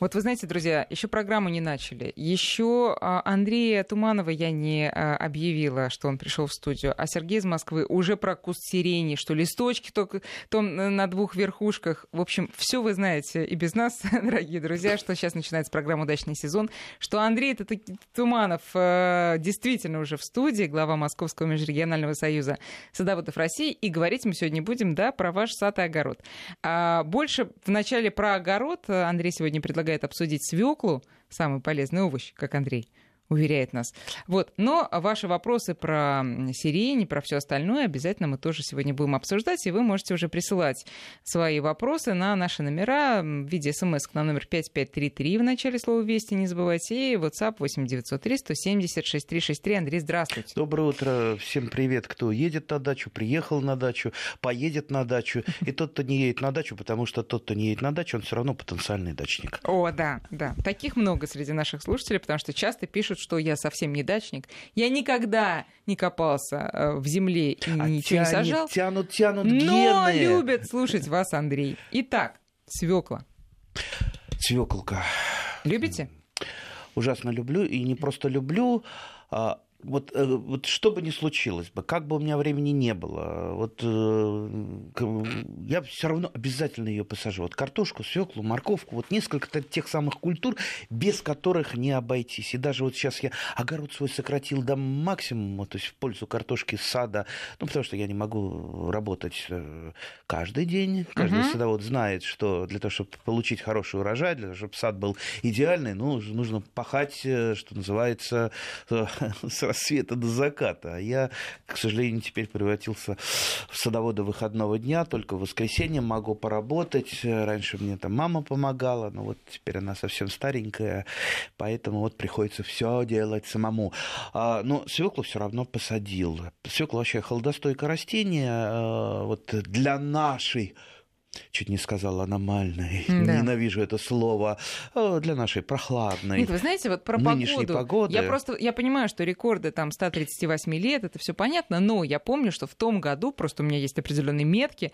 Вот вы знаете, друзья, еще программу не начали. Еще а, Андрея Туманова я не а, объявила, что он пришел в студию, а Сергей из Москвы уже про куст сирени, что листочки только то на двух верхушках. В общем, все вы знаете и без нас, дорогие друзья, что сейчас начинается программа «Удачный сезон», что Андрей Туманов а, действительно уже в студии, глава Московского межрегионального союза садоводов России, и говорить мы сегодня будем, да, про ваш сад и огород. А больше вначале про огород Андрей сегодня предлагает предлагает обсудить свеклу, самый полезный овощ, как Андрей уверяет нас. Вот. Но ваши вопросы про сирень, про все остальное обязательно мы тоже сегодня будем обсуждать, и вы можете уже присылать свои вопросы на наши номера в виде смс на номер 5533 в начале слова «Вести», не забывайте, и WhatsApp 8903 170 6363. Андрей, здравствуйте. Доброе утро. Всем привет, кто едет на дачу, приехал на дачу, поедет на дачу, и тот, кто не едет на дачу, потому что тот, кто не едет на дачу, он все равно потенциальный дачник. О, да, да. Таких много среди наших слушателей, потому что часто пишут, пишут, что я совсем не дачник. Я никогда не копался э, в земле и а ничего тянет, не сажал. Тянут, тянут Но гены. любят слушать вас, Андрей. Итак, свекла. Свеклка. Любите? Ужасно люблю. И не просто люблю, а вот, э, вот что бы ни случилось бы, как бы у меня времени не было, вот э, я все равно обязательно ее посажу. Вот картошку, свеклу, морковку, вот несколько тех самых культур, без которых не обойтись. И даже вот сейчас я огород свой сократил до максимума, то есть в пользу картошки, сада, ну потому что я не могу работать э, каждый день. Каждый uh-huh. садовод знает, что для того, чтобы получить хороший урожай, для того, чтобы сад был идеальный, ну, нужно пахать, что называется, рассвета до заката. А я, к сожалению, теперь превратился в садовода выходного дня, только в воскресенье могу поработать. Раньше мне там мама помогала, но вот теперь она совсем старенькая, поэтому вот приходится все делать самому. А, но свеклу все равно посадил. Свекла вообще холодостойкое растение. А, вот для нашей чуть не сказала аномальной, да. ненавижу это слово, для нашей прохладной. Нет, вы знаете, вот про погоду, погоды. Я просто, я понимаю, что рекорды там 138 лет, это все понятно, но я помню, что в том году, просто у меня есть определенные метки,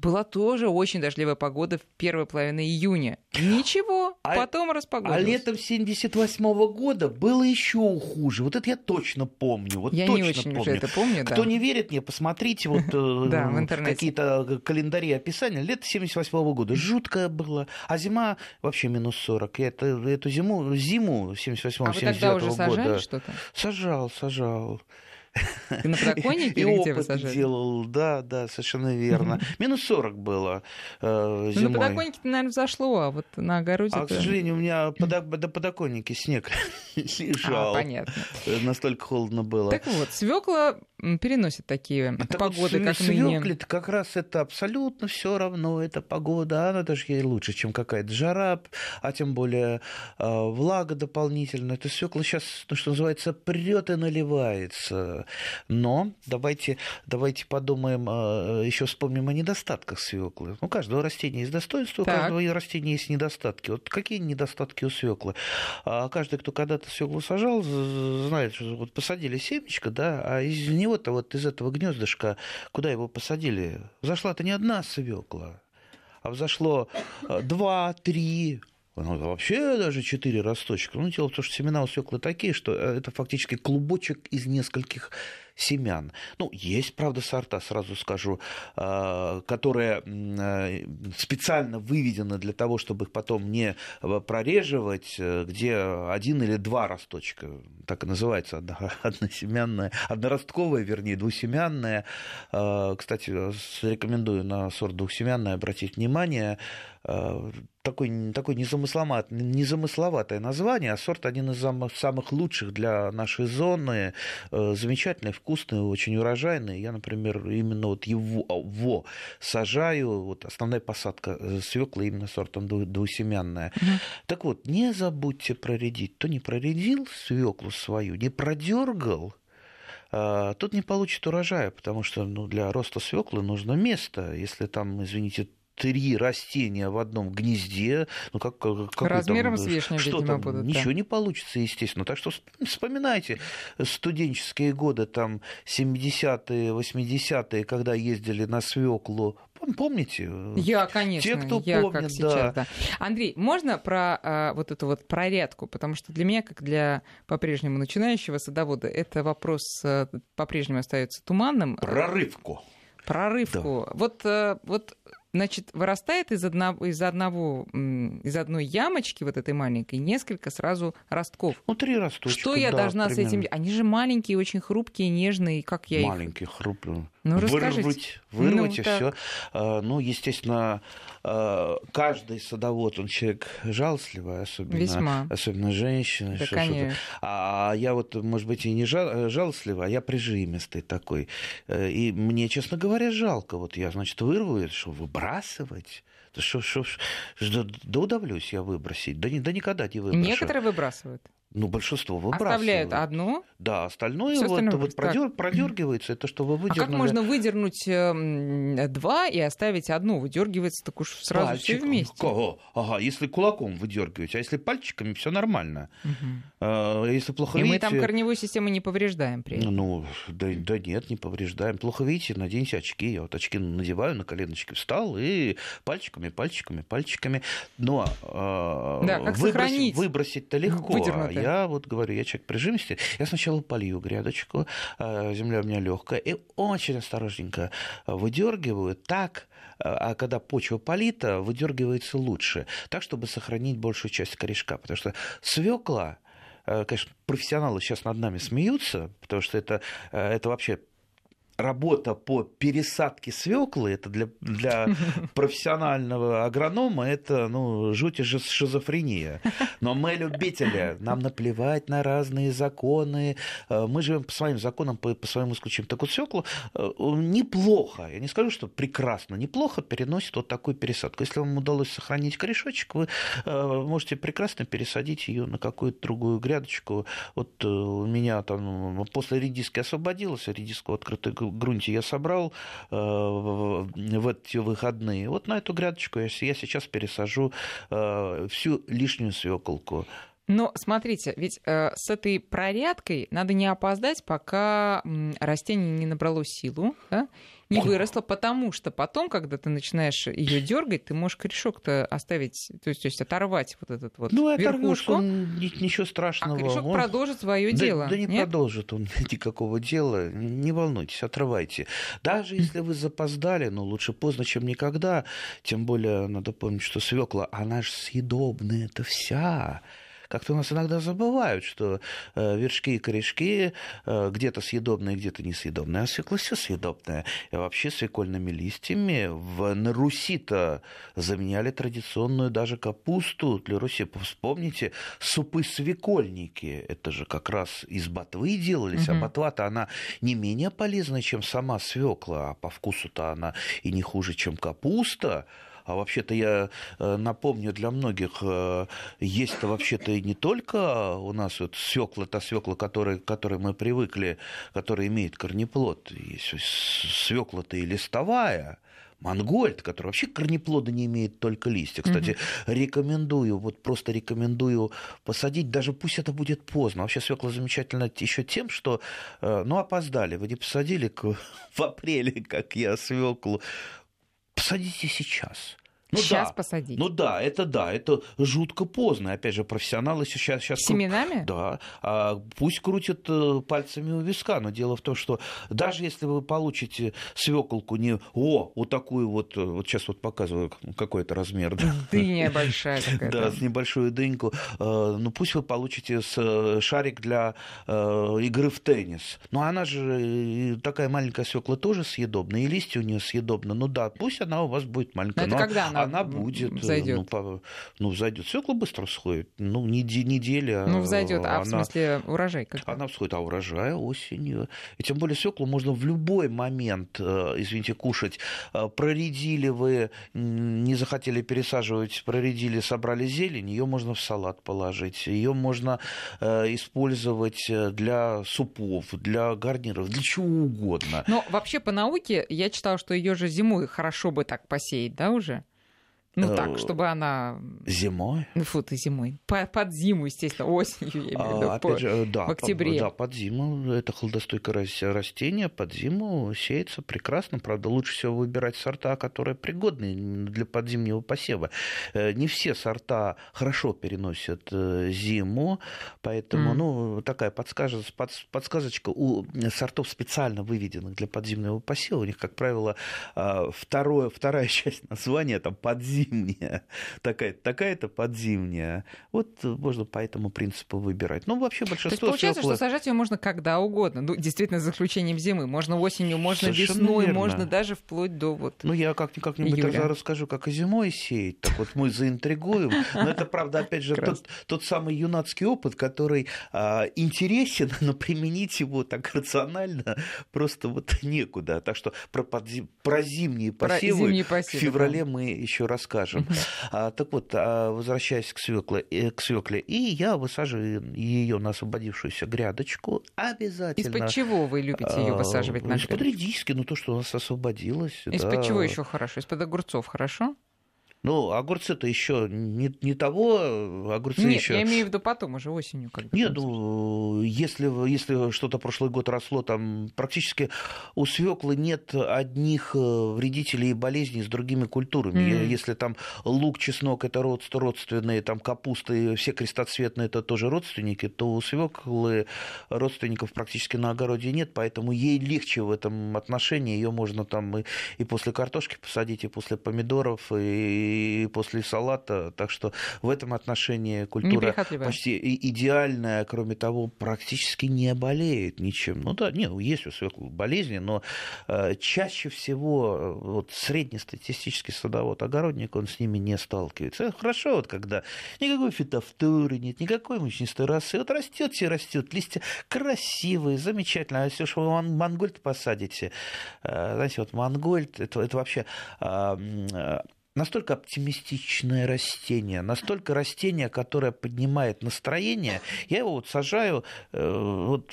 была тоже очень дождливая погода в первой половине июня. Ничего, а, потом распогодилось. А летом 78 -го года было еще хуже. Вот это я точно помню. Вот я точно не очень помню. уже это помню. Кто да. не верит мне, посмотрите вот э, какие-то календари описания. Лето 78 -го года жуткое было, а зима вообще минус 40. Я это, эту зиму, зиму 78 А вы тогда уже сажали что-то? Сажал, сажал. Ты на подоконнике или где вы сажали? делал, да, да, совершенно верно. Минус 40 было э, зимой. Ну, на подоконнике, наверное, зашло, а вот на огороде... А, к сожалению, у меня до подоконники снег лежал. А, понятно. Настолько холодно было. Так вот, свекла переносит такие так погоды, вот, как ныне. Как раз это абсолютно все равно, эта погода, она даже ей лучше, чем какая-то жара, а тем более э, влага дополнительная. Это свекла сейчас, ну, что называется, прет и наливается. Но давайте, давайте подумаем, э, еще вспомним о недостатках свеклы. У каждого растения есть достоинства, у каждого растения есть недостатки. Вот какие недостатки у свеклы? А каждый, кто когда-то свеклу сажал, знает, что вот посадили семечко, да, а из него-то вот из этого гнездышка, куда его посадили, взошла-то не одна свекла, а взошло э, два, три, ну, вообще даже четыре росточка. Ну, дело в том, что семена у свеклы такие, что э, это фактически клубочек из нескольких семян. Ну, есть, правда, сорта, сразу скажу, а, которые э, специально выведены для того, чтобы их потом не прореживать, э, где один или два росточка, так и называется, односемянная, одноростковая, вернее, двусемянная. Кстати, рекомендую на сорт двухсемянная обратить внимание такой, такой незамысловат, незамысловатое название, а сорт один из самых лучших для нашей зоны, э, замечательный, вкусный, очень урожайный. Я, например, именно вот его, его сажаю, вот основная посадка э, свеклы именно сортом двусемянная. Угу. Так вот, не забудьте проредить. Кто не проредил свеклу свою, не продергал, а, тут не получит урожая, потому что ну, для роста свеклы нужно место. Если там, извините, три растения в одном гнезде, ну как, как размером там, с вишней, что видимо, там, будут. Ничего да. не получится, естественно. Так что вспоминайте студенческие годы, там 70-е, 80-е, когда ездили на свеклу помните? Я, конечно. Те, кто я помнит, как сейчас, да. да. Андрей, можно про а, вот эту вот прорядку? Потому что для меня, как для по-прежнему начинающего садовода, это вопрос а, по-прежнему остается туманным. Прорывку. Прорывку. Да. Вот, а, вот значит, вырастает из одного, из одного, из одной ямочки вот этой маленькой несколько сразу ростков. Ну, три росточка, Что я да, должна примерно. с этим... Они же маленькие, очень хрупкие, нежные, как я Маленькие, их... хрупкие. Ну, вырвать, вырвать ну, и все. Ну, естественно, а, каждый садовод, он человек жалостливый, особенно, Весьма. особенно женщины. Да, конечно. А я вот, может быть, и не жал, жалостливый, а я прижимистый такой. Э, и мне, честно говоря, жалко. Вот я, значит, вырву это, что выбрасывать. Да, что, что, что, да удавлюсь я выбросить. Да, да никогда не выброшу. Некоторые выбрасывают. Ну, большинство выбрасывают. Оставляют одну. Да, остальное Всё вот, остальное вот продер, продергивается. Это что вы выдернули. А как можно выдернуть э, два и оставить одну? Выдергивается так уж сразу Пальчик. все вместе. Ага, ага, если кулаком выдергиваете, а если пальчиками, все нормально. Угу. А, если плохо и видите... мы там корневую систему не повреждаем при этом. Ну, да, да нет, не повреждаем. Плохо видите, наденьте очки. Я вот очки надеваю, на коленочки встал и пальчиками, пальчиками, пальчиками. Но а, да, как выбросить, сохранить выбросить-то легко. А я вот говорю, я человек прижимистый. Я сначала полью грядочку, а, земля у меня легкая, и очень осторожненько выдергиваю так, а когда почва полита, выдергивается лучше, так, чтобы сохранить большую часть корешка. Потому что свекла, конечно, профессионалы сейчас над нами смеются, потому что это, это вообще работа по пересадке свеклы, это для, для профессионального агронома, это ну, жуть и шизофрения. Но мы любители, нам наплевать на разные законы, мы живем по своим законам, по, по своим исключениям. Так вот свеклу неплохо, я не скажу, что прекрасно, неплохо переносит вот такую пересадку. Если вам удалось сохранить корешочек, вы можете прекрасно пересадить ее на какую-то другую грядочку. Вот у меня там после редиски освободилось, редиску открытой грунте я собрал э, в эти выходные. Вот на эту грядочку я, сейчас пересажу э, всю лишнюю свеколку. Но смотрите, ведь э, с этой прорядкой надо не опоздать, пока растение не набрало силу, да? не выросло, потому что потом, когда ты начинаешь ее дергать, ты можешь корешок-то оставить, то есть, то есть оторвать вот этот вот ну, верхушку. Он, ничего страшного. А корешок он... продолжит свое да, дело. Да не нет? продолжит он никакого дела. Не волнуйтесь, отрывайте. Даже если вы запоздали, ну лучше поздно, чем никогда. Тем более надо помнить, что свекла, она же съедобная, это вся как-то у нас иногда забывают, что э, вершки и корешки э, где-то съедобные, где-то несъедобные, а свекла все съедобное. И вообще свекольными листьями в, на Руси-то заменяли традиционную даже капусту для Руси. Вспомните, супы-свекольники, это же как раз из ботвы делались, угу. а ботва-то она не менее полезна, чем сама свекла, а по вкусу-то она и не хуже, чем капуста. А вообще-то я напомню для многих, есть-то вообще-то и не только у нас вот свекла, та свекла, к которой, к которой мы привыкли, которая имеет корнеплод. Есть свекла-то и листовая. Мангольд, который вообще корнеплода не имеет, только листья. Кстати, mm-hmm. рекомендую, вот просто рекомендую посадить, даже пусть это будет поздно. Вообще свекла замечательно еще тем, что, ну, опоздали, вы не посадили в апреле, как я, свеклу. Посадите сейчас. Ну сейчас да, посадить. Ну да, это да, это жутко поздно. Опять же, профессионалы сейчас... сейчас Семенами? Да. А пусть крутят э, пальцами у виска, но дело в том, что даже если вы получите свеколку не... О, вот такую вот... э, Вот сейчас вот показываю какой-то размер. Дыня большая такая. Да, с небольшую дыньку. Ну пусть вы получите э, шарик для игры в теннис. Но она же, такая маленькая свекла тоже съедобная, и листья у нее съедобны. Ну да, пусть она у вас будет маленькая. Но это когда она она будет. Взойдет. Ну, по, ну, взойдет. Свекла быстро всходит. Ну, неделя. Ну, взойдет. А она, в смысле урожай как? Она всходит, а урожай осенью. И тем более свеклу можно в любой момент, извините, кушать. Проредили вы, не захотели пересаживать, проредили, собрали зелень, ее можно в салат положить. Ее можно использовать для супов, для гарниров, для чего угодно. Но вообще по науке я читала, что ее же зимой хорошо бы так посеять, да, уже? Ну так, чтобы она... Зимой? Ну фу, ты зимой. под зиму, естественно, осенью, я имею в виду, а, опять же, да, в октябре. Да, под зиму. Это холодостойкое растение, под зиму сеется прекрасно. Правда, лучше всего выбирать сорта, которые пригодны для подзимнего посева. Э, не все сорта хорошо переносят э, зиму, поэтому, mm. ну, такая подсказочка, подсказочка у сортов специально выведенных для подзимного посева. У них, как правило, а, второе, вторая часть названия там подзимняя, такая-то такая подзимняя. Вот можно по этому принципу выбирать. Ну, вообще большинство... То есть получается, свеклы... что сажать ее можно когда угодно. Ну, действительно, за исключением зимы. Можно осенью, можно Совершенно весной, верно. можно даже вплоть до вот Ну, я как-нибудь расскажу, как и зимой сеять. Так вот мы заинтригуем. Но это, правда, опять же, тот, тот самый юнацкий опыт, который а, интересен, но применить его так рационально просто вот некуда. Так что про, подзим... про зимние посевы про посевы, в феврале да. мы еще расскажем. А, так вот, а, возвращаясь к свекле, э, к свекле, и я высаживаю ее на освободившуюся грядочку обязательно. Из-под чего вы любите ее а, высаживать на Из-под редиски, ну то, что у нас освободилось. Из-под да. чего еще хорошо? Из-под огурцов хорошо? Ну, огурцы-то еще не, не того, огурцы Нет, еще. Я имею в виду потом, уже осенью, как. Нет, ну, если, если что-то прошлый год росло, там практически у свеклы нет одних э, вредителей и болезней с другими культурами. Mm. Если там лук, чеснок это родственные, там капуста и все крестоцветные это тоже родственники, то у свеклы родственников практически на огороде нет, поэтому ей легче в этом отношении. Ее можно там и, и после картошки посадить, и после помидоров, и и после салата. Так что в этом отношении культура почти идеальная. Кроме того, практически не болеет ничем. Ну да, нет, есть у свеклы болезни, но э, чаще всего э, вот, среднестатистический садовод, огородник, он с ними не сталкивается. Хорошо, вот когда никакой фитофторы нет, никакой мучнистой расы. Вот растет все растет, листья красивые, замечательно. А если уж вы мангольд посадите, э, знаете, вот мангольд, это, это вообще настолько оптимистичное растение, настолько растение, которое поднимает настроение. Я его вот сажаю э, вот,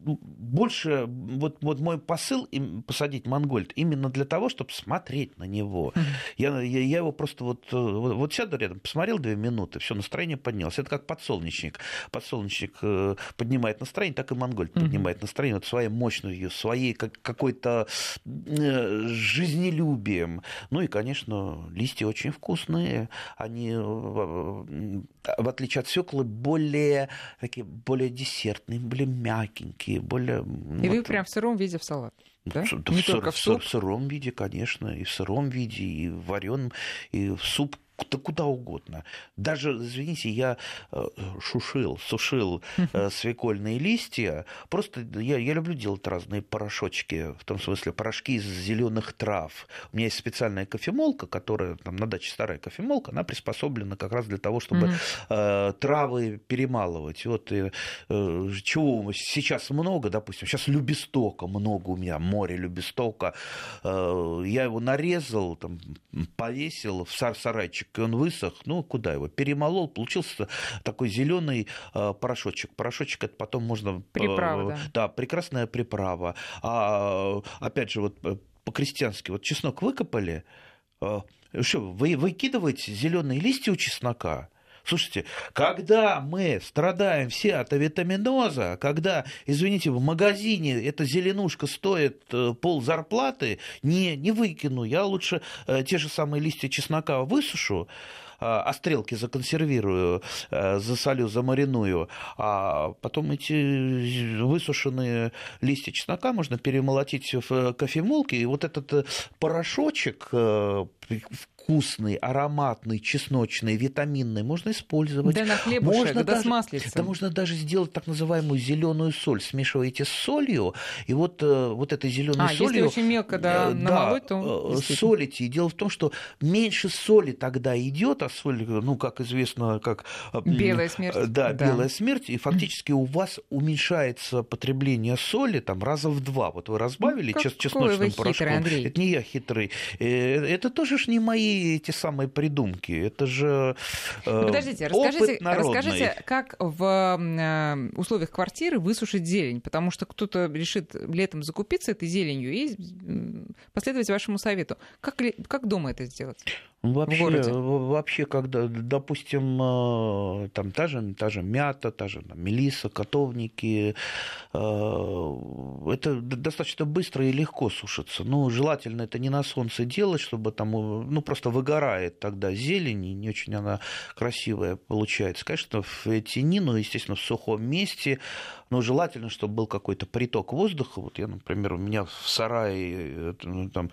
больше вот, вот мой посыл им посадить Монгольд именно для того, чтобы смотреть на него. Я, я, я его просто вот, вот, вот сяду рядом, посмотрел две минуты, все, настроение поднялось. Это как подсолнечник. Подсолнечник э, поднимает настроение, так и Монгольд поднимает настроение вот своей мощностью, своей какой-то э, жизнелюбием. Ну и, конечно, листья очень вкусные. Они, э, в отличие от свеклы, более такие, более десертные, более мягенькие такие более... И вот, вы прям в сыром виде в салат? Да? да Не в, только в суп? В сыром виде, конечно, и в сыром виде, и в вареном, и в суп да куда угодно. Даже, извините, я э, шушил, сушил э, свекольные листья. Просто я, я люблю делать разные порошочки, в том смысле порошки из зеленых трав. У меня есть специальная кофемолка, которая там на даче старая кофемолка, она приспособлена как раз для того, чтобы э, травы перемалывать. Вот чего сейчас много, допустим, сейчас любистока много у меня, море любистока. Э, я его нарезал, там, повесил в сар сарайчик и он высох, ну, куда его, перемолол, получился такой зеленый э, порошочек. Порошочек это потом можно... Э, приправа, да. Да, прекрасная приправа. А, опять же, вот э, по-крестьянски, вот чеснок выкопали, что, вы выкидываете зеленые листья у чеснока, Слушайте, когда мы страдаем все от авитаминоза, когда, извините, в магазине эта зеленушка стоит э, пол зарплаты, не, не выкину, я лучше э, те же самые листья чеснока высушу, острелки а законсервирую, э, засолю, замариную, а потом эти высушенные листья чеснока можно перемолотить в кофемолке, и вот этот порошочек вкусный, ароматный, чесночный, витаминный можно использовать. Да на хлебушек, можно да даже, с маслицем. Да можно даже сделать так называемую зеленую соль. Смешиваете с солью, и вот, э, вот этой зеленой а, солью... если очень мелко да, намолоть, то... Э, солите. И дело в том, что меньше соли тогда идет, а соль, ну, как известно, как... Э, белая смерть. Да, да. белая смерть, и фактически у вас уменьшается потребление соли там раза в два. Вот вы разбавили ну, чесночным порошком. Хитрый, Андрей. Это не я хитрый. Это тоже ж не мои эти самые придумки? Это же э, Подождите, расскажите, расскажите, как в э, условиях квартиры высушить зелень, потому что кто-то решит летом закупиться этой зеленью и последовать вашему совету. Как, как дома это сделать? Вообще, в городе? вообще, когда, допустим, э, там та же, та же мята, та же там, мелиса, котовники, э, это достаточно быстро и легко сушится. Ну, желательно это не на солнце делать, чтобы там, ну, просто выгорает тогда зелень, и не очень она красивая получается. Конечно, в тенину, естественно, в сухом месте, но желательно, чтобы был какой-то приток воздуха. Вот я, например, у меня в сарае ну, там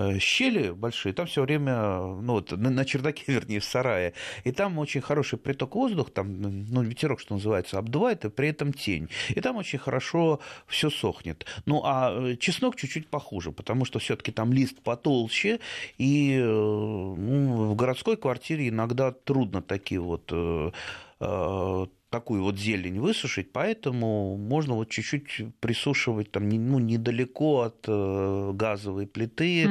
Э, щели большие, там все время, ну вот на, на чердаке, вернее, в сарае, и там очень хороший приток воздуха, там, ну, ветерок, что называется, обдувает, и при этом тень. И там очень хорошо все сохнет. Ну, а э, чеснок чуть-чуть похуже, потому что все-таки там лист потолще, и э, ну, в городской квартире иногда трудно такие вот такую вот зелень высушить, поэтому можно вот чуть-чуть присушивать там ну, недалеко от э, газовой плиты,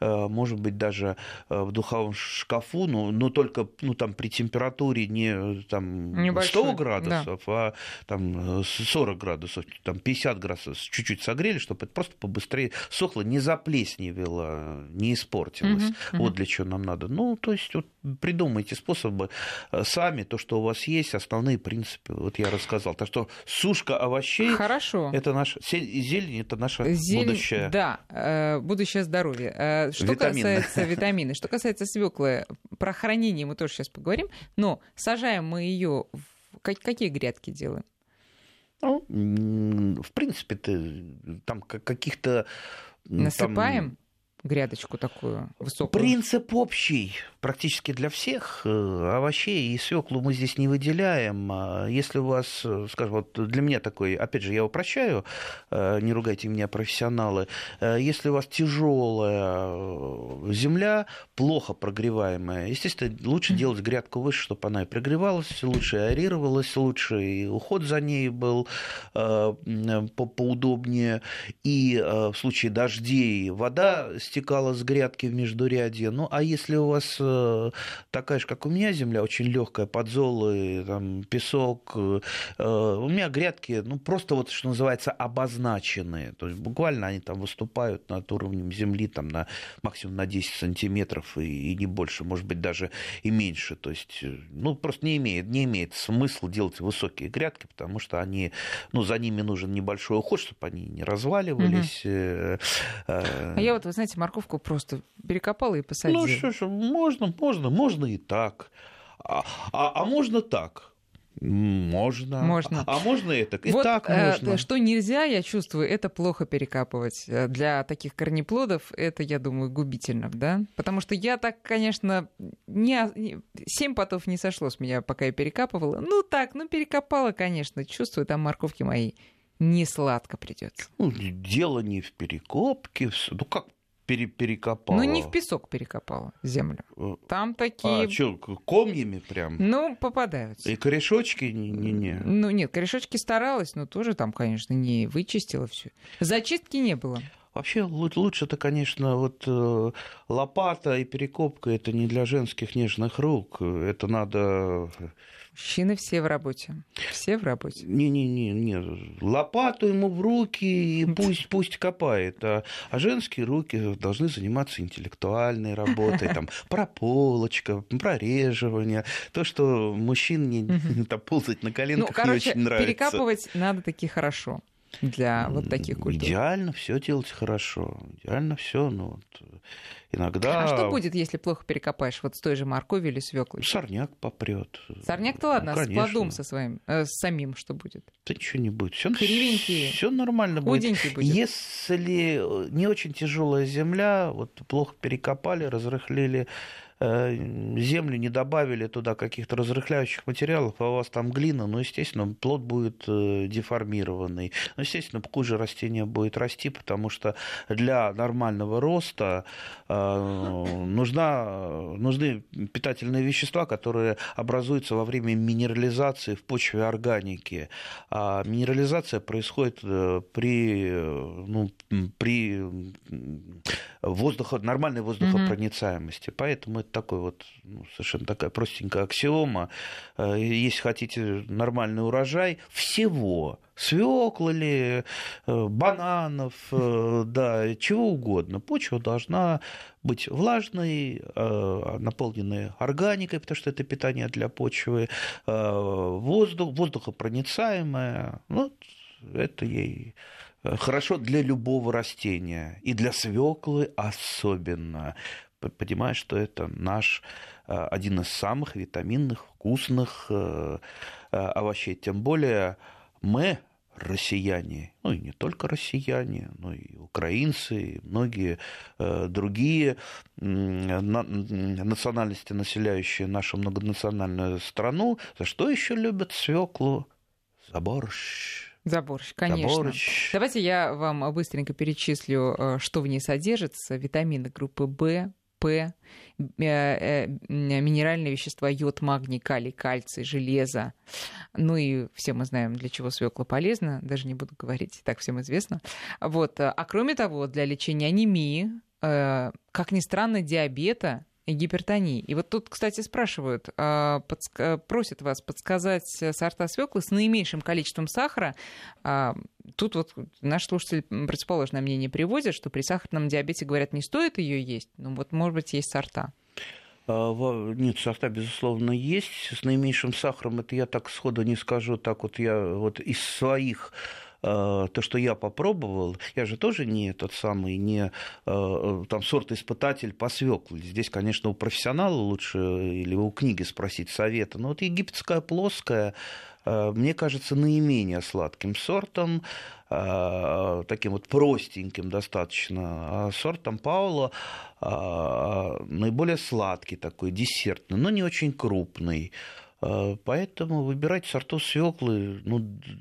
угу. может быть даже э, в духовом шкафу, но, но только ну, там при температуре не там, Небольшой, 100 градусов, да. а там 40 градусов, там 50 градусов чуть-чуть согрели, чтобы это просто побыстрее сохло, не заплесневело, не испортилось. Угу, вот для чего нам надо. Ну, то есть вот придумайте способы сами, то, что у вас есть, основные принципе, вот я рассказал. Так что сушка овощей Хорошо. это наш зелень, это наше зелень, будущее. Да, э, будущее здоровье. Э, что Витамины. касается витамины, что касается свеклы, про хранение мы тоже сейчас поговорим, но сажаем мы ее в какие грядки делаем? Ну, в принципе, там каких-то Насыпаем? Там грядочку такую высокую? Принцип общий практически для всех. Э, овощей и свеклу мы здесь не выделяем. А если у вас, э, скажем, вот для меня такой, опять же, я упрощаю, э, не ругайте меня, профессионалы, если у вас тяжелая земля, плохо прогреваемая, естественно, лучше делать грядку выше, чтобы она и прогревалась, лучше аэрировалась, лучше и уход за ней был поудобнее. И в случае дождей вода стекала с грядки в междурядье. Ну, а если у вас э, такая же, как у меня, земля очень легкая, подзолы, там, песок, э, у меня грядки, ну, просто вот, что называется, обозначенные. То есть буквально они там выступают над уровнем земли там на максимум на 10 сантиметров и, и не больше, может быть, даже и меньше. То есть, э, ну, просто не имеет, не имеет смысла делать высокие грядки, потому что они, ну, за ними нужен небольшой уход, чтобы они не разваливались. Угу. А я вот, вы знаете, морковку просто перекопала и посадила. Ну что ж, можно, можно, можно и так. А, а, а можно так. Можно. Можно. А, можно это? И вот, так э, можно. Что нельзя, я чувствую, это плохо перекапывать. Э, для таких корнеплодов это, я думаю, губительно, да? Потому что я так, конечно, не... семь потов не сошло с меня, пока я перекапывала. Ну так, ну перекопала, конечно. Чувствую, там морковки мои не сладко придется. Ну, дело не в перекопке. Ну как пере перекопала. Ну, не в песок перекопала землю. Э, Там такие... А что, комьями прям? Ну, попадаются. И корешочки не-не-не? Ну, нет, корешочки старалась, но тоже там, конечно, не вычистила все. Зачистки не было. Вообще лучше-то, конечно, вот э, лопата и перекопка это не для женских нежных рук. Это надо Мужчины все в работе. Все в работе. Не-не-не, не. лопату ему в руки и пусть, пусть копает. А, а женские руки должны заниматься интеллектуальной работой, там, прополочка, прореживание. То, что мужчин не, там, ползать на коленках ну, короче, не очень нравится. перекапывать надо таки хорошо для вот таких культур. Идеально все делать хорошо. Идеально все, ну вот Иногда... А что будет, если плохо перекопаешь вот с той же морковью или свеклой? Сорняк попрет. Сорняк-то ладно, ну, а с плодом со своим, э, с самим что будет? Да ничего не будет. Все, Кривенький. Все нормально будет. будет. Если не очень тяжелая земля, вот плохо перекопали, разрыхлили Э, землю не добавили туда каких-то разрыхляющих материалов, а у вас там глина, ну, естественно, плод будет э, деформированный. Ну, естественно, хуже растение будет расти, потому что для нормального роста э, нужна, нужны питательные вещества, которые образуются во время минерализации в почве органики. А минерализация происходит при, ну, при воздухо, нормальной воздухопроницаемости. Поэтому это такой вот ну, совершенно такая простенькая аксиома. Э, если хотите нормальный урожай всего, свеклы ли, э, бананов, да, чего угодно, почва должна быть влажной, наполненной органикой, потому что это питание для почвы, воздух, воздухопроницаемое. Ну, это ей хорошо для любого растения, и для свеклы особенно. Понимаешь, что это наш э, один из самых витаминных, вкусных э, э, овощей. Тем более мы, россияне, ну и не только россияне, но и украинцы, и многие другие национальности, населяющие нашу многонациональную страну, за что еще любят свеклу? За борщ. За борщ, конечно. За борщ. Давайте я вам быстренько перечислю, э, что в ней содержится. Витамины группы В, Э, э, минеральные вещества йод, магний, калий, кальций, железо. Ну и все мы знаем, для чего свекла полезна, даже не буду говорить, так всем известно. Вот. А кроме того, для лечения анемии, как ни странно, диабета гипертонии. И вот тут, кстати, спрашивают, а, просят вас подсказать сорта свеклы с наименьшим количеством сахара. А, тут вот наш слушатель противоположное мнение приводит, что при сахарном диабете, говорят, не стоит ее есть. Ну вот, может быть, есть сорта. А, нет, сорта, безусловно, есть. С наименьшим сахаром это я так сходу не скажу. Так вот я вот из своих Э, то, что я попробовал, я же тоже не тот самый, не э, там сорт-испытатель по свекле. Здесь, конечно, у профессионала лучше или у книги спросить совета. Но вот египетская плоская, э, мне кажется, наименее сладким сортом, таким вот простеньким достаточно. А сорт там Паула наиболее сладкий такой, десертный, но не очень крупный. Э, поэтому выбирать сортов свеклы, ну,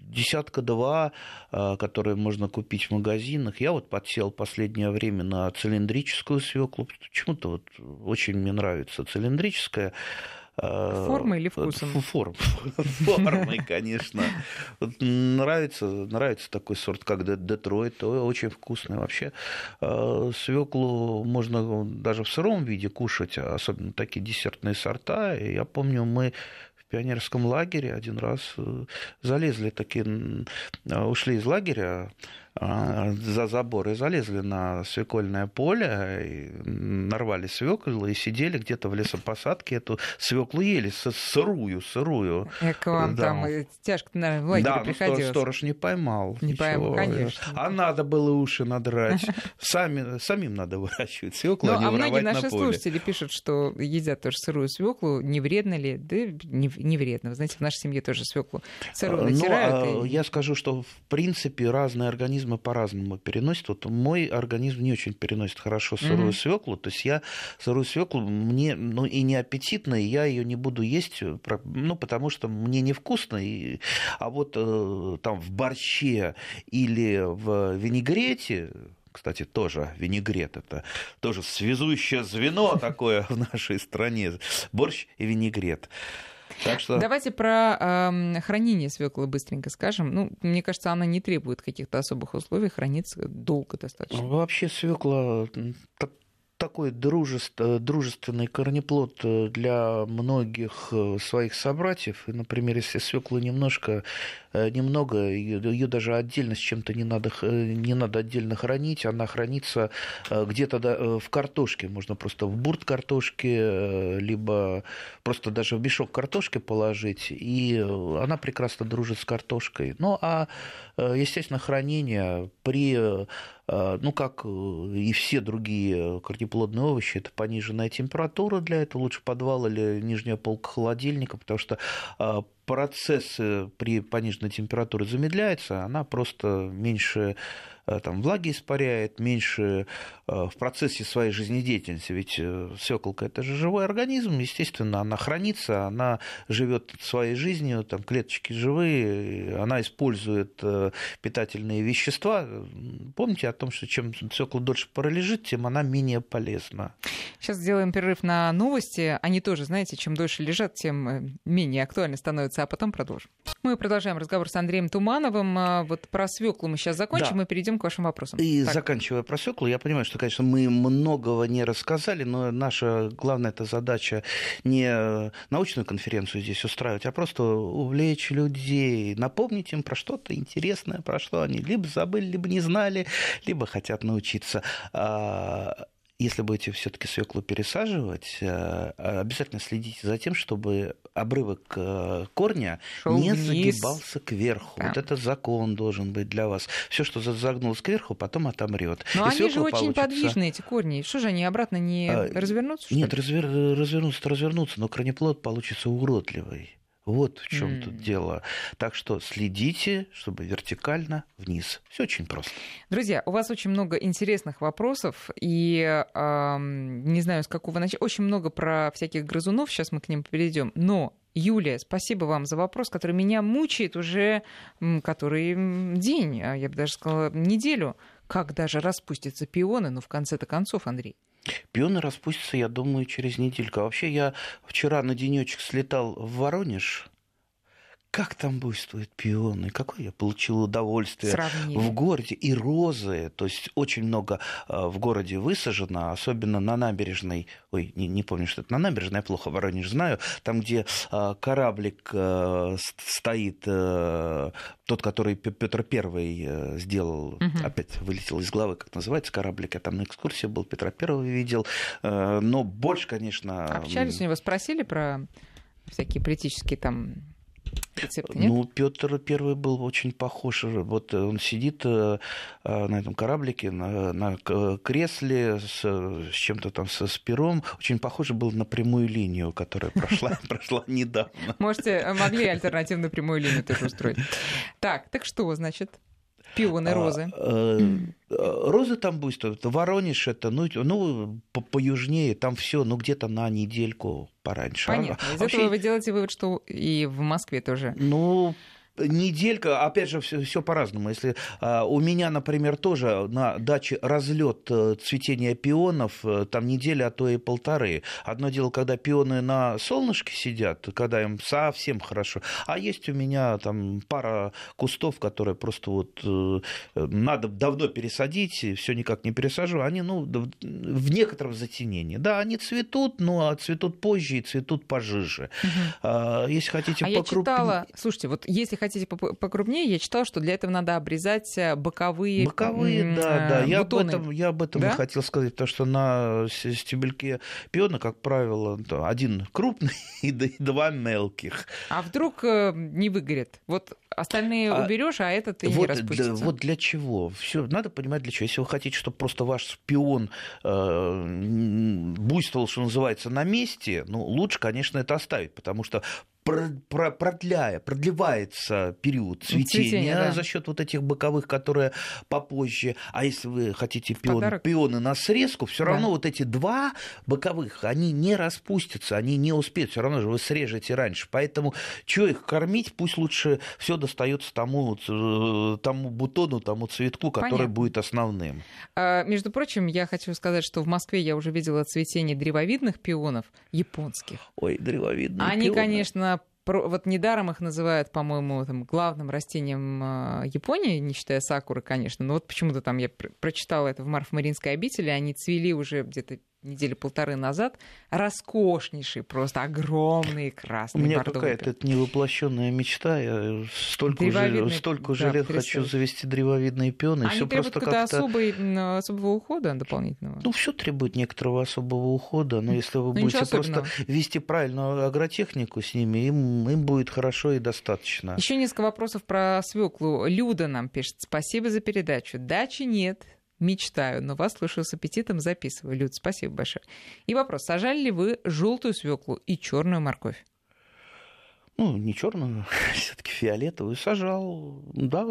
десятка-два, э, которые можно купить в магазинах. Я вот подсел последнее время на цилиндрическую свеклу. Почему-то вот очень мне нравится цилиндрическая. Э, формой или вкусом? Форм. Формой, конечно. Нравится, нравится такой сорт, как Детройт. Очень вкусный вообще. Свеклу можно даже в сыром виде кушать, особенно такие десертные сорта. Я помню, мы пионерском лагере один раз э, залезли такие, ушли из лагеря а, за забор и залезли на свекольное поле, и нарвали свеклу и сидели где-то в лесопосадке, эту свеклу ели сырую, сырую. Как вам да. там тяжко, наверное, в лагере да, приходилось. сторож не поймал. Не поймал, конечно. А надо было уши надрать. Сами, самим надо выращивать свеклу, ну, а не а многие наши слушатели пишут, что едят тоже сырую свеклу. Не вредно ли? Да не, не вредно. Вы знаете, в нашей семье тоже свеклу сырую натирают. Ну, и... я скажу, что в принципе разные организмы организмы по-разному переносят. Вот мой организм не очень переносит хорошо сырую mm-hmm. свеклу. То есть я сырую свеклу мне ну, и не аппетитно, и я ее не буду есть, ну, потому что мне невкусно. И, а вот э, там в борще или в винегрете кстати, тоже винегрет. Это тоже связующее звено такое в нашей стране. Борщ и винегрет. Так что... Давайте про э, хранение свеклы быстренько скажем. Ну, мне кажется, она не требует каких-то особых условий, хранится долго достаточно. Вообще свекла такой дружественный корнеплод для многих э, своих собратьев. И, например, если свеклу немножко Э, немного, ее даже отдельно с чем-то не надо, не надо отдельно хранить, она хранится э, где-то э, в картошке, можно просто в бурт картошки, либо просто даже в мешок картошки положить, и она прекрасно дружит с картошкой. Ну, а, естественно, хранение при ну, как и все другие корнеплодные овощи, это пониженная температура, для этого лучше подвал или нижняя полка холодильника, потому что процесс при пониженной температуре замедляется, она просто меньше Э, там, влаги испаряет, меньше э, в процессе своей жизнедеятельности. Ведь э, свеколка это же живой организм, естественно, она хранится, она живет своей жизнью, там клеточки живые, она использует питательные вещества. Помните о том, что чем свекла дольше пролежит, тем она менее полезна. Сейчас сделаем перерыв на новости. Они тоже, знаете, чем дольше лежат, тем менее актуальны становятся а потом продолжим. Мы продолжаем разговор с Андреем Тумановым. А, вот про свеклу мы сейчас закончим да. и перейдем к вашим вопросам. И так. заканчивая про свеклу, я понимаю, что, конечно, мы многого не рассказали, но наша главная эта задача не научную конференцию здесь устраивать, а просто увлечь людей, напомнить им про что-то интересное, про что они либо забыли, либо не знали, либо хотят научиться. Если будете все-таки свеклу пересаживать, э, обязательно следите за тем, чтобы обрывок э, корня Шел не вниз. загибался кверху. Да. Вот это закон должен быть для вас. Все, что загнулось кверху, потом отомрет. Но И они же очень получится... подвижны, эти корни. Что же они обратно не а, развернутся? Нет, развер... развернутся, развернутся, но корнеплод получится уродливый. Вот в чем mm. тут дело. Так что следите, чтобы вертикально вниз. Все очень просто. Друзья, у вас очень много интересных вопросов, и э, не знаю, с какого начать. Очень много про всяких грызунов, сейчас мы к ним перейдем. Но Юлия, спасибо вам за вопрос, который меня мучает уже который день, а я бы даже сказала неделю. Как даже распустятся пионы, ну в конце-то концов, Андрей. Пионы распустятся, я думаю, через недельку. А вообще я вчера на денечек слетал в Воронеж как там буйствуют пионы, какое я получил удовольствие Сравнили. в городе. И розы, то есть очень много э, в городе высажено, особенно на набережной, ой, не, не помню, что это на набережной, я плохо Воронеж знаю, там, где э, кораблик э, стоит, тот, который Петр Первый сделал, угу. опять вылетел из главы, как называется кораблик, я там на экскурсии был, Петра Первого видел, но больше, конечно... Общались у него, спросили про всякие политические там рецепты, нет? Ну, Петр Первый был очень похож. Вот он сидит э, э, на этом кораблике, на, на кресле с, с чем-то там со спиром. Очень похож был на прямую линию, которая прошла, прошла недавно. Можете, э, могли альтернативную прямую линию тоже устроить. Так, так что, значит? Пионы, а, розы. А, розы там буйствуют. Воронеж это, ну, ну по поюжнее, там все, ну, где-то на недельку пораньше. Понятно. Из а, этого вообще... вы делаете вывод, что и в Москве тоже. Ну, неделька, опять же, все, все по-разному. Если а, у меня, например, тоже на даче разлет э, цветения пионов, э, там неделя, а то и полторы. Одно дело, когда пионы на солнышке сидят, когда им совсем хорошо, а есть у меня там пара кустов, которые просто вот э, надо давно пересадить, все никак не пересажу, они, ну, в некотором затенении. Да, они цветут, но цветут позже и цветут пожиже. Угу. Если хотите а покрупнее... я читала, слушайте, вот если хотите покрупнее, я читала, что для этого надо обрезать э, боковые Боковые, да, да. Я об этом, я об этом да? и хотел сказать, потому что на стебельке пиона, как правило, один крупный и два мелких. А вдруг э, не выгорит? Вот остальные а, уберешь, а этот и вот, не распустится. Да, вот для чего? Все надо понимать для чего. Если вы хотите, чтобы просто ваш шпион э, буйствовал, что называется, на месте, ну лучше, конечно, это оставить, потому что продляя, продлевается период цветения, цветения да. за счет вот этих боковых, которые попозже. А если вы хотите пион, пионы на срезку, все равно да. вот эти два боковых, они не распустятся, они не успеют, все равно же вы срежете раньше. Поэтому что их кормить, пусть лучше все достается тому, э, тому бутону, тому цветку, который Понятно. будет основным. А, между прочим, я хочу сказать, что в Москве я уже видела цветение древовидных пионов японских. Ой, древовидные Они, пионы. конечно, вот недаром их называют, по-моему, там, главным растением э, Японии, не считая сакуры, конечно. Но вот почему-то там я прочитала это в Марф-Маринской обители, они цвели уже где-то недели полторы назад, роскошнейшие, просто огромные красные У меня какая-то невоплощенная мечта. Я столько уже, столько уже да, лет хочу завести древовидные пионы. Они требуют просто особый, особого ухода дополнительного. Ну, все требует некоторого особого ухода, но если вы ну, будете просто вести правильную агротехнику с ними, им, им будет хорошо и достаточно. Еще несколько вопросов про свеклу. Люда нам пишет: спасибо за передачу. Дачи нет, мечтаю, но вас слушаю с аппетитом, записываю. Люд, спасибо большое. И вопрос, сажали ли вы желтую свеклу и черную морковь? ну, не черную, все-таки фиолетовую, сажал. Да,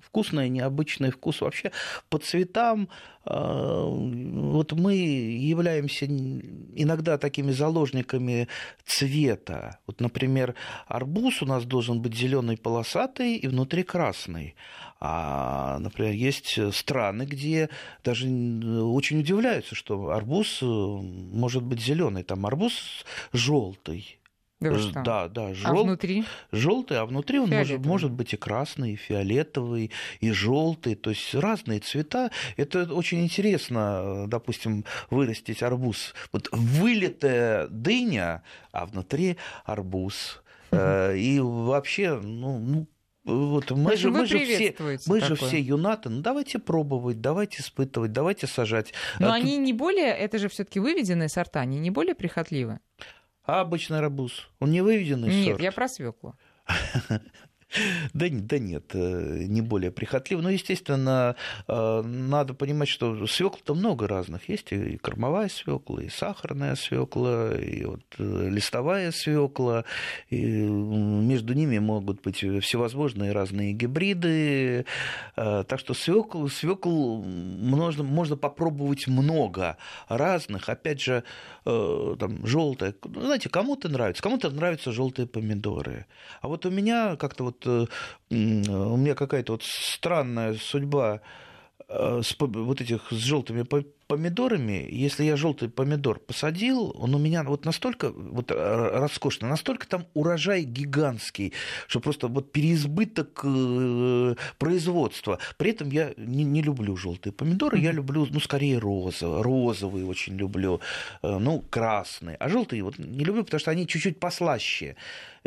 вкусный, необычный вкус. Вообще по цветам а, вот мы являемся иногда такими заложниками цвета. Вот, например, арбуз у нас должен быть зеленый полосатый и внутри красный. А, например, есть страны, где даже очень удивляются, что арбуз э, может быть зеленый. Там арбуз желтый Да, да, да. Жел... А внутри? Желтый, а внутри он может, может быть и красный, и фиолетовый, и желтый, то есть разные цвета. Это очень интересно, допустим, вырастить арбуз. Вот вылитая дыня, а внутри арбуз. И вообще, ну, ну вот мы же, мы же все, мы же все юнаты, ну давайте пробовать, давайте испытывать, давайте сажать. Но а они тут... не более, это же все-таки выведенные сорта, они не более прихотливы. А обычный арбуз, он не выведенный Нет, сорт. Нет, я про свеклу. Да, да нет, э, не более прихотливо. Но, естественно, э, надо понимать, что свекл-то много разных. Есть и кормовая свекла, и сахарная свекла, и вот э, листовая свекла. И между ними могут быть всевозможные разные гибриды. Так что свекл, свекл можно, можно попробовать много разных. Опять же, там желтая. Знаете, кому-то нравится, кому-то нравятся желтые помидоры. А вот у меня как-то вот Э, у меня какая-то вот странная судьба э, с, вот этих с желтыми помидорами, если я желтый помидор посадил, он у меня вот настолько вот роскошный, настолько там урожай гигантский, что просто вот переизбыток э, производства. При этом я не, не люблю желтые помидоры, я люблю, ну, скорее розовые, розовые очень люблю, ну, красные. А желтые вот не люблю, потому что они чуть-чуть послаще.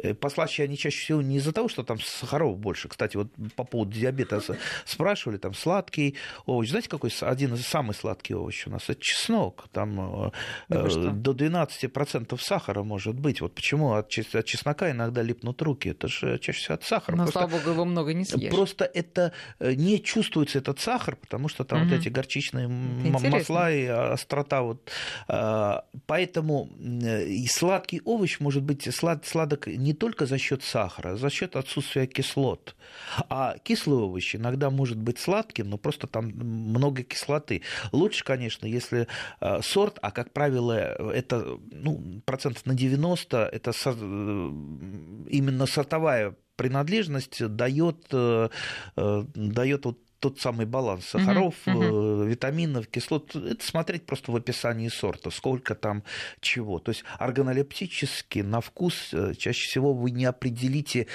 Э, послаще они чаще всего не из-за того, что там сахаров больше. Кстати, вот по поводу диабета спрашивали, там сладкий овощ. Знаете, какой один из самых сладких овощей у нас? Это чеснок. Там да э, до 12% сахара может быть. Вот почему от чеснока иногда липнут руки. Это же чаще всего от сахара. Но, просто, слава богу, его много не съешь. Просто это э, не чувствуется этот сахар, потому что там угу. вот эти горчичные Интересно. масла и острота. Вот. Поэтому и сладкий овощ может быть слад, сладок не только за счет сахара, а за счет отсутствия кислот. А кислые овощи иногда может быть сладким, но просто там много кислоты. Лучше, конечно, если э, сорт, а как правило, это ну, процентов на 90, это э, именно сортовая принадлежность дает, э, дает вот тот самый баланс сахаров, uh-huh, витаминов, кислот. Это смотреть просто в описании сорта, сколько там чего. То есть органолептически на вкус э, чаще всего вы не определите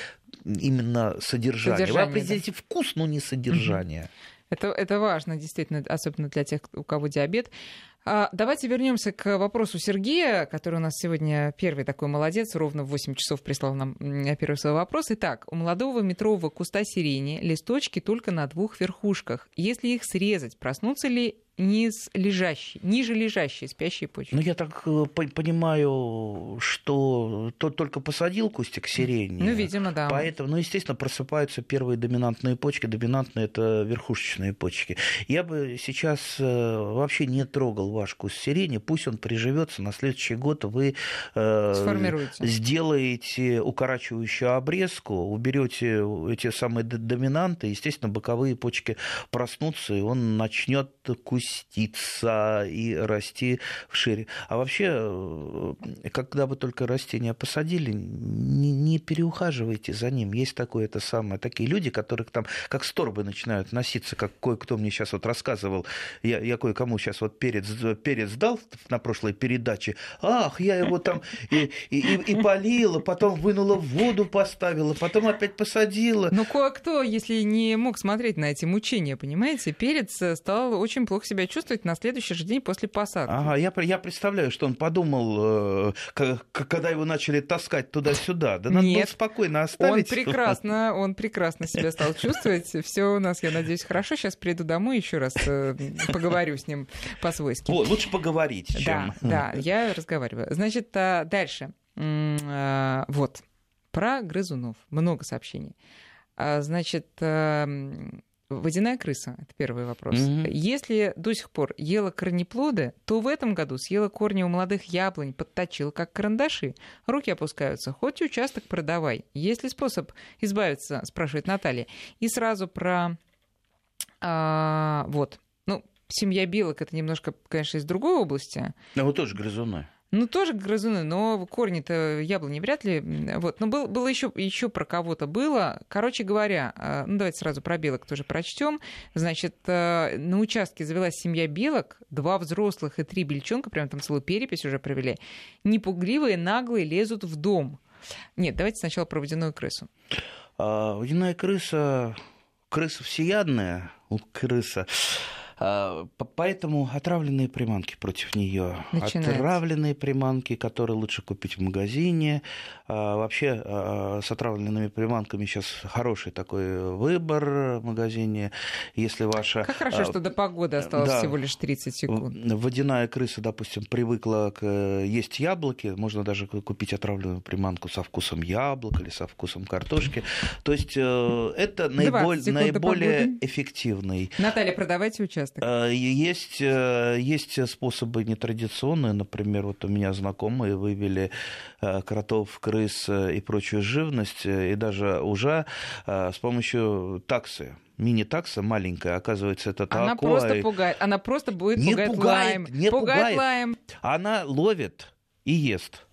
именно содержание. содержание вы определите да. вкус, но не содержание. Uh-huh. Это, это важно, действительно, особенно для тех, у кого диабет. А, давайте вернемся к вопросу Сергея, который у нас сегодня первый такой молодец, ровно в 8 часов прислал нам первый свой вопрос. Итак, у молодого метрового куста сирени листочки только на двух верхушках. Если их срезать, проснутся ли низ лежащей, ниже лежащей спящей почки. Ну, я так э, понимаю, что тот только посадил кустик сирени. Ну, видимо, да. Поэтому, ну, естественно, просыпаются первые доминантные почки. Доминантные – это верхушечные почки. Я бы сейчас э, вообще не трогал ваш куст сирени. Пусть он приживется. На следующий год вы э, сделаете укорачивающую обрезку, уберете эти самые доминанты. Естественно, боковые почки проснутся, и он начнет кустить раститься и расти шире. А вообще, э, когда вы только растение посадили, не, не переухаживайте за ним. Есть такое это самое, такие люди, которые там как с торбой начинают носиться, как кое-кто мне сейчас вот рассказывал, я, я кое-кому сейчас вот перец, перец дал на прошлой передаче, ах, я его там и, и, и, и полила, потом вынула в воду, поставила, потом опять посадила. Ну, кое-кто, если не мог смотреть на эти мучения, понимаете, перец стал очень плохо себя чувствовать на следующий же день после посадки. Ага, я, я представляю, что он подумал, э, когда его начали таскать туда-сюда. Да надо Нет, было спокойно оставить. Он прекрасно, он прекрасно себя стал чувствовать. Все у нас, я надеюсь, хорошо. Сейчас приду домой еще раз э, поговорю с ним по-свойски. Вот, лучше поговорить, чем... Да, да, я разговариваю. Значит, а, дальше. А, вот, про грызунов. Много сообщений. А, значит, Водяная крыса, это первый вопрос. Mm-hmm. Если до сих пор ела корнеплоды, то в этом году съела корни у молодых яблонь, подточила как карандаши. Руки опускаются, хоть участок продавай. Есть ли способ избавиться, спрашивает Наталья. И сразу про... А, вот, ну, семья белок, это немножко, конечно, из другой области. А вот тоже грызуны. Ну, тоже грызуны, но корни-то яблони вряд ли. Вот. Но был, было еще, еще про кого-то было. Короче говоря, э, ну, давайте сразу про белок тоже прочтем. Значит, э, на участке завелась семья белок, два взрослых и три бельчонка, прям там целую перепись уже провели. Непугливые, наглые лезут в дом. Нет, давайте сначала про водяную крысу. А, водяная крыса, крыса всеядная, крыса а, поэтому отравленные приманки против нее. Отравленные приманки, которые лучше купить в магазине. А, вообще а, с отравленными приманками сейчас хороший такой выбор в магазине. Если ваша... Как хорошо, что до погоды осталось да, всего лишь 30 секунд. Водяная крыса, допустим, привыкла к... есть яблоки. Можно даже купить отравленную приманку со вкусом яблок или со вкусом картошки. То есть э, это наиболее, наиболее эффективный. Наталья, продавайте участок? Э, есть, э, есть способы нетрадиционные. Например, вот у меня знакомые вывели э, кротов, крыс и прочую живность, и даже ужа с помощью таксы мини-такса маленькая, оказывается, это Она просто пугает, она просто будет не пугать пугает, лаем. Не пугает, пугает лаем. Она ловит и ест.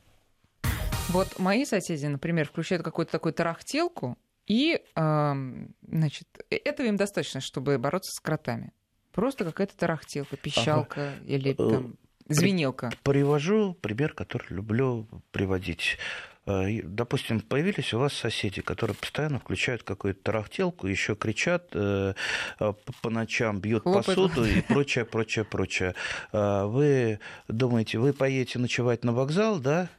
Вот мои соседи, например, включают какую-то такую тарахтелку, и, значит, этого им достаточно, чтобы бороться с кротами. Просто какая-то тарахтелка, пищалка ага. или э, там, звенелка. Привожу пример, который люблю приводить. Э, допустим, появились у вас соседи, которые постоянно включают какую-то тарахтелку, еще кричат э, по ночам, бьют Хлопает. посуду и прочее, прочее, прочее. Вы думаете, вы поедете ночевать на вокзал, да?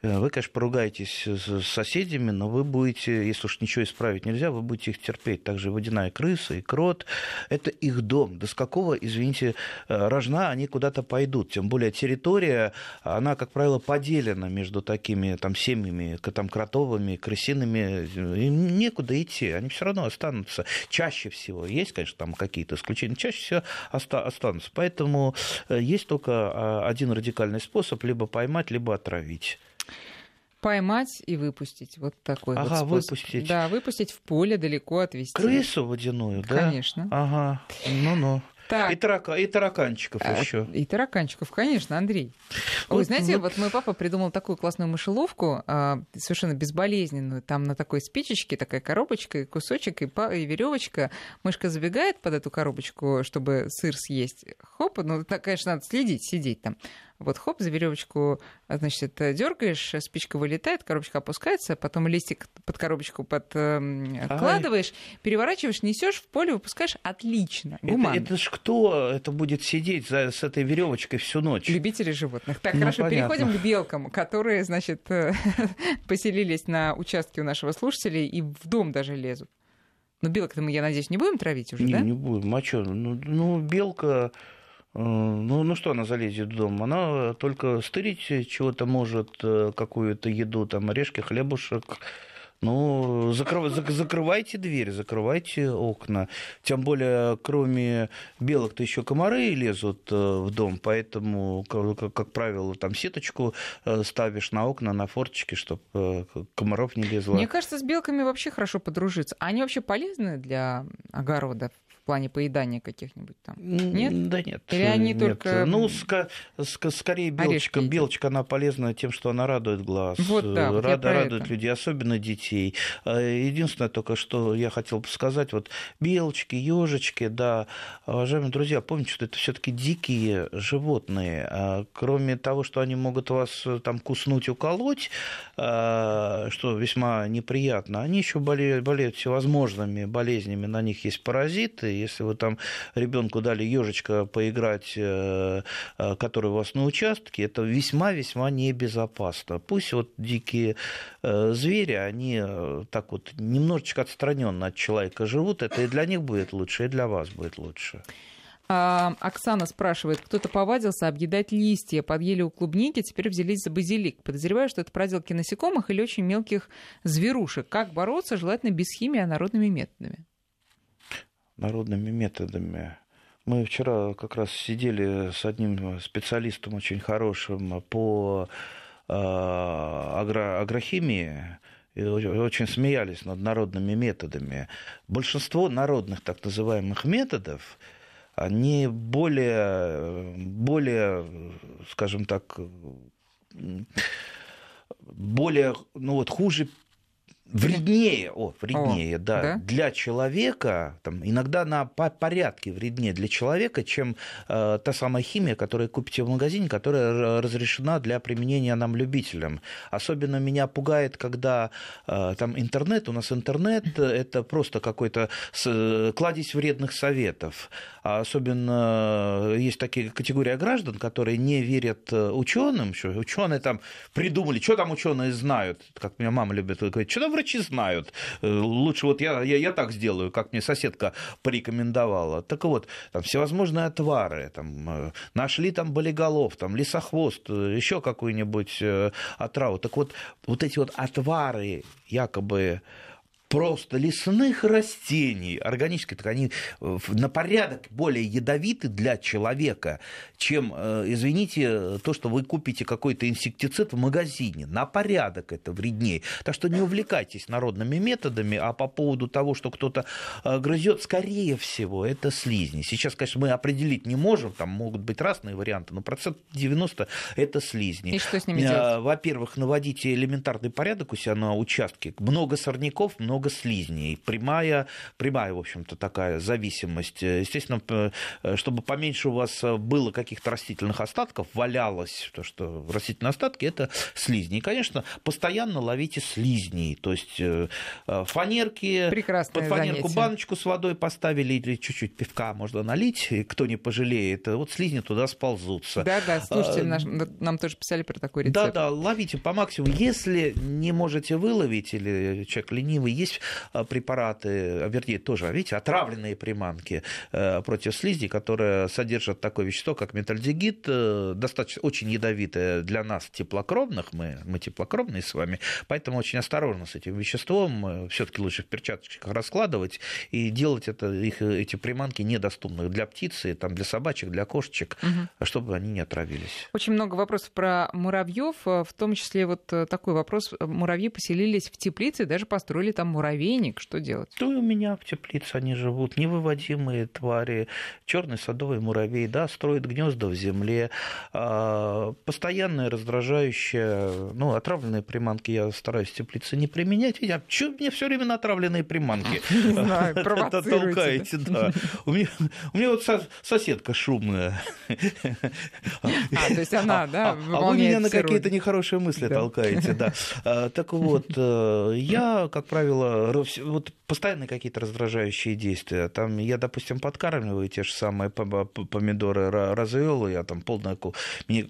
Э, вы, конечно, поругаетесь с соседями, но вы будете, если уж ничего исправить нельзя, вы будете их терпеть. Также водяная крыса и крот – это их дом. Да с какого, извините, э, рожна они куда-то пойдут? Тем более территория, она, как правило, поделена между такими там, семьями, там, кротовыми, крысиными. Им некуда идти, они все равно останутся. Чаще всего, есть, конечно, там какие-то исключения, чаще всего останутся. Поэтому э, есть только а, один радикальный способ – либо поймать, либо отравить. Поймать и выпустить. Вот такой ага, вот способ. выпустить. Да, выпустить в поле, далеко отвезти. Крысу водяную, да? Конечно. Ага, ну-ну. Так. И, тарака, и тараканчиков а, еще. И тараканчиков, конечно, Андрей. Вот, Ой, знаете, вот... вот мой папа придумал такую классную мышеловку, а, совершенно безболезненную. Там на такой спичечке такая коробочка, и кусочек, и, и веревочка. Мышка забегает под эту коробочку, чтобы сыр съесть. Хоп, ну, конечно, надо следить, сидеть там. Вот хоп, за веревочку, значит, дергаешь, спичка вылетает, коробочка опускается, потом листик под коробочку подкладываешь, э, переворачиваешь, несешь в поле, выпускаешь. Отлично. Гуманно. Это, это ж кто это будет сидеть за, с этой веревочкой всю ночь? Любители животных. Так, ну, хорошо, понятно. переходим к белкам, которые, значит, э, поселились на участке у нашего слушателя и в дом даже лезут. Но белок-то мы, я надеюсь, не будем травить уже, не, да? Не будем. А что? Ну, ну белка Э, ну, ну что она залезет в дом? Она только стырить чего-то может, э, какую-то еду, там, орешки, хлебушек. Ну, закрыв... закрывайте дверь, закрывайте окна. Тем более, кроме белок-то еще комары лезут э, в дом, поэтому, как, как правило, там сеточку ставишь на окна, на форточки, чтобы комаров не лезло. Мне кажется, с белками вообще хорошо подружиться. Они вообще полезны для огорода? Плане поедания каких-нибудь там? Нет? Да нет. Или они нет. только... Ну, ска- ска- скорее белочка. Белочка, она полезна тем, что она радует глаз. Вот, да, вот Рад, радует это. людей, особенно детей. А, единственное только, что я хотел бы сказать, вот белочки, ежечки, да, уважаемые друзья, помните, что это все таки дикие животные. А, кроме того, что они могут вас э, там куснуть, уколоть, а, что весьма неприятно, они еще болеют, болеют всевозможными болезнями, на них есть паразиты, если вы там ребенку дали ежечка поиграть, э, э, который у вас на участке, это весьма-весьма небезопасно. Пусть вот дикие э, звери, они так вот немножечко отстраненно от человека живут, это и для них будет лучше, и для вас будет лучше. А, Оксана спрашивает, кто-то повадился объедать листья, подъели у клубники, теперь взялись за базилик. Подозреваю, что это проделки насекомых или очень мелких зверушек. Как бороться, желательно без химии, а народными методами? Народными методами. Мы вчера как раз сидели с одним специалистом очень хорошим по э, агро агрохимии, и очень смеялись над народными методами. Большинство народных так называемых методов, они более, более скажем так, более, ну вот, хуже Вреднее, о, вреднее, О, да, да, для человека, там, иногда на по порядке вреднее для человека, чем э, та самая химия, которую купите в магазине, которая разрешена для применения нам, любителям. Особенно меня пугает, когда э, там интернет, у нас интернет, это просто какой-то с, кладезь вредных советов. А особенно э, есть такие категории граждан, которые не верят э, ученым, что ученые там придумали, что там ученые знают, как меня мама любит говорить, что там врачи знают. Э, лучше вот я, я, я так сделаю, как мне соседка порекомендовала. Так вот, там всевозможные отвары, там, э, нашли там болиголов, там, лесохвост, э, еще какую-нибудь отраву. Так вот, вот эти вот отвары якобы просто лесных растений, органических, так они на порядок более ядовиты для человека, чем, э, извините, то, что вы купите какой-то инсектицид в магазине. На порядок это вреднее. Так что не увлекайтесь народными методами, а по поводу того, что кто-то э, грызет, скорее всего, это слизни. Сейчас, конечно, мы определить не можем, там могут быть разные варианты, но процент 90 это слизни. И что с ними делать? Э, во-первых, наводите элементарный порядок у себя на участке. Много сорняков, много много слизней. Прямая, прямая, в общем-то, такая зависимость. Естественно, чтобы поменьше у вас было каких-то растительных остатков, валялось, то, что растительные остатки, это слизни. И, конечно, постоянно ловите слизней. То есть э, фанерки, Прекрасное под фанерку занятие. баночку с водой поставили или чуть-чуть пивка можно налить, и кто не пожалеет, вот слизни туда сползутся. Да, да, слушайте, А, наш, нам тоже писали про такой рецепт. Да, да, ловите по максимуму. Если не можете выловить, или человек ленивый, есть а, препараты, а, вернее, тоже, видите, отравленные приманки э, против слизи, которые содержат такое вещество, как метальдегид, э, достаточно очень ядовитое для нас, теплокровных, мы, мы теплокровные с вами, поэтому очень осторожно с этим веществом, все-таки лучше в перчаточках раскладывать и делать это, их, эти приманки недоступны для птицы, там, для собачек, для кошечек, Мгм. чтобы они не отравились. Очень много вопросов про муравьев, в том числе вот э, такой вопрос. Муравьи поселились в теплице, даже построили там муравейник. Что делать? То и у меня в теплице они живут, невыводимые твари, черный садовый муравей, да, строит гнезда в земле, а, постоянная раздражающая, ну, отравленные приманки я стараюсь в теплице не применять. А что мне все время на отравленные приманки провоцируете, толкаете, да. У меня, у меня вот со- соседка шумная. А, то есть она, да, А- а вы меня на какие-то нехорошие мысли толкаете, да. А, Так вот, э, я, как правило, вот постоянные какие-то раздражающие действия. Там я, допустим, подкармливаю те же самые помидоры ра- развел, я там полное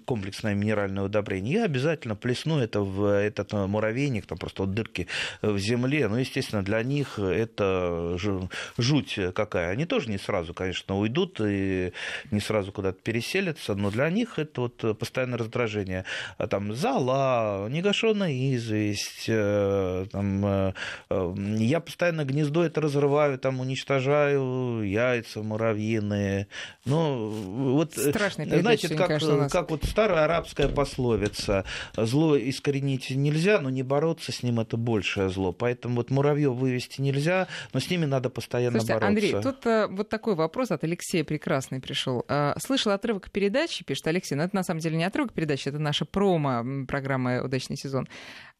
комплексное минеральное удобрение. Я обязательно плесну это в этот э, муравейник, там просто вот дырки в земле. Ну, естественно, для них это жу- жуть какая. Они тоже не сразу, конечно, уйдут и не сразу куда-то переселятся, но для них это вот постоянное раздражение. А Там зола, негашенная известь, э, там, э, э, я постоянно гнездо это разрываю, там уничтожаю яйца муравьиные. Ну, вот, э, Страшная передача знаете, как, у нас. как вот старая арабская пословица, зло искоренить нельзя, но не бороться с ним это большее зло. Поэтому вот муравьев вывести нельзя, но с ними надо постоянно Слушайте, бороться. Андрей, тут э, вот такой вопрос от Алексея Прекрасный пришел. Э, слышал отрывок передачи, пишет Алексей, но это на самом деле не отрывок передачи, это наша промо программа «Удачный сезон»,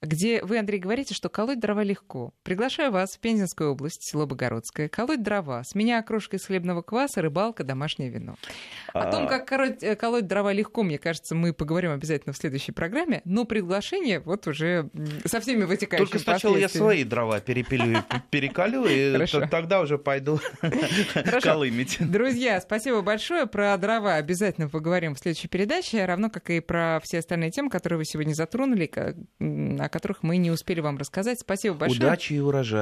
где вы, Андрей, говорите, что колоть дрова легко. Приглашаю вас в Пензенскую область, село Богородское, колоть дрова. С меня окрошка из хлебного кваса, рыбалка, домашнее вино. О том, А, как короть- э, колоть дрова легко, мне кажется, мы поговорим обязательно в следующей программе, но приглашение вот уже со всеми вытекающими Только сначала я свои дрова перепилю и п- переколю, и тогда уже пойду колымить. Друзья, спасибо большое. Про дрова обязательно поговорим в следующей передаче, равно как и про все остальные темы, которые вы сегодня затронули, о которых мы не успели вам рассказать. Спасибо большое. Удачи и урожая.